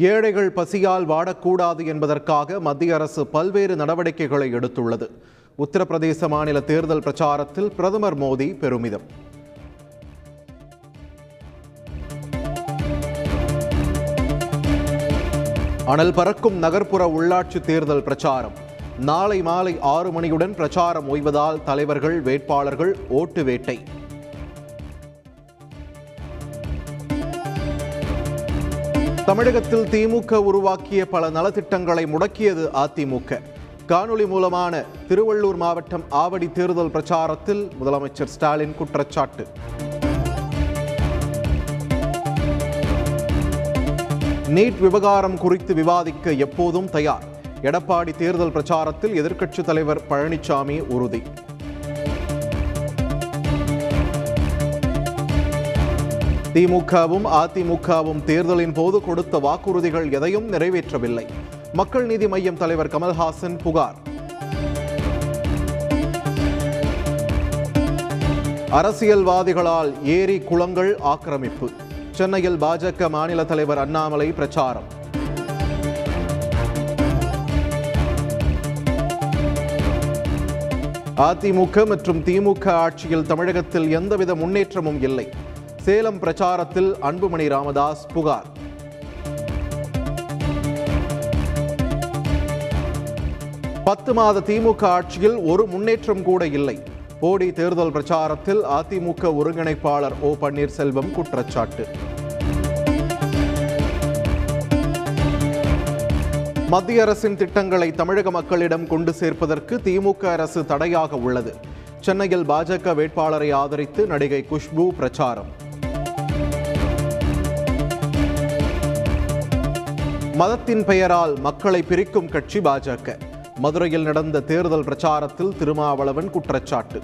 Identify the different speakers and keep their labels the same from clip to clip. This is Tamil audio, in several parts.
Speaker 1: ஏழைகள் பசியால் வாடக்கூடாது என்பதற்காக மத்திய அரசு பல்வேறு நடவடிக்கைகளை எடுத்துள்ளது. உத்தரப்பிரதேச மாநில தேர்தல் பிரச்சாரத்தில் பிரதமர் மோடி பெருமிதம். அனல் பறக்கும் நகர்ப்புற உள்ளாட்சி தேர்தல் பிரச்சாரம். நாளை மாலை ஆறு மணியுடன் பிரச்சாரம் ஓய்வதால் தலைவர்கள் வேட்பாளர்கள் ஓட்டு வேட்டை. தமிழகத்தில் திமுக உருவாக்கிய பல நலத்திட்டங்களை முடக்கியது அதிமுக. காணொளி மூலமான திருவள்ளூர் மாவட்டம் ஆவடி தேர்தல் பிரச்சாரத்தில் முதலமைச்சர் ஸ்டாலின் குற்றச்சாட்டு. நீட் விவகாரம் குறித்து விவாதிக்க எப்போதும் தயார். எடப்பாடி தேர்தல் பிரச்சாரத்தில் எதிர்க்கட்சித் தலைவர் பழனிசாமி உறுதி. திமுகவும் அதிமுகவும் தேர்தலின் போது கொடுத்த வாக்குறுதிகள் எதையும் நிறைவேற்றவில்லை. மக்கள் நீதி மையம் தலைவர் கமல்ஹாசன் புகார். அரசியல்வாதிகளால் ஏரி குளங்கள் ஆக்கிரமிப்பு. சென்னையில் பாஜக மாநில தலைவர் அண்ணாமலை பிரச்சாரம். அதிமுக மற்றும் திமுக ஆட்சியில் தமிழகத்தில் எந்தவித முன்னேற்றமும் இல்லை. சேலம் பிரச்சாரத்தில் அன்புமணி ராமதாஸ் புகார். பத்து மாத திமுக ஆட்சியில் ஒரு முன்னேற்றம் கூட இல்லை. போடி தேர்தல் பிரச்சாரத்தில் அதிமுக ஒருங்கிணைப்பாளர் ஓ பன்னீர்செல்வம் குற்றச்சாட்டு. மத்திய அரசின் திட்டங்களை தமிழக மக்களிடம் கொண்டு சேர்ப்பதற்கு திமுக அரசு தடையாக உள்ளது. சென்னையில் பாஜக வேட்பாளரை ஆதரித்து நடிகை குஷ்பு பிரச்சாரம். மதத்தின் பெயரால் மக்களை பிரிக்கும் கட்சி பாஜக. மதுரையில் நடந்த தேர்தல் பிரச்சாரத்தில் திருமாவளவன் குற்றச்சாட்டு.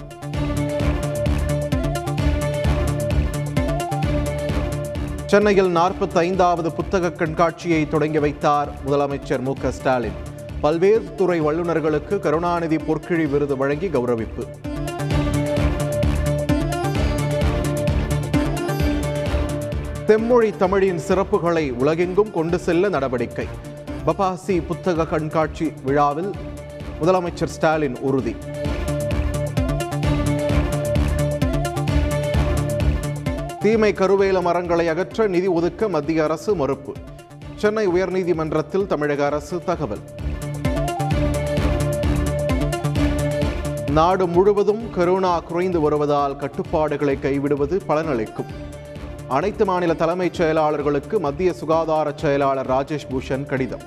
Speaker 1: சென்னையில் நாற்பத்தி ஐந்தாவது புத்தக கண்காட்சியை தொடங்கி வைத்தார் முதலமைச்சர் மு க ஸ்டாலின். பல்வேறு துறை வல்லுநர்களுக்கு கருணாநிதி பொற்கிழி விருது வழங்கி கௌரவிப்பு. தெம்மொழி தமிழின் சிறப்புகளை உலகெங்கும் கொண்டு செல்ல நடவடிக்கை. பபாசி புத்தக கண்காட்சி விழாவில் முதலமைச்சர் ஸ்டாலின் உறுதி. தீமை கருவேல மரங்களை அகற்ற நிதி ஒதுக்க மத்திய அரசு மறுப்பு. சென்னை உயர்நீதிமன்றத்தில் தமிழக அரசு தகவல். நாடு முழுவதும் கரோனா குறைந்து வருவதால் கட்டுப்பாடுகளை கைவிடுவது பலனளிக்கும். அனைத்து மாநில தலைமைச் செயலாளர்களுக்கு மத்திய சுகாதார செயலாளர் ராஜேஷ் பூஷன் கடிதம்.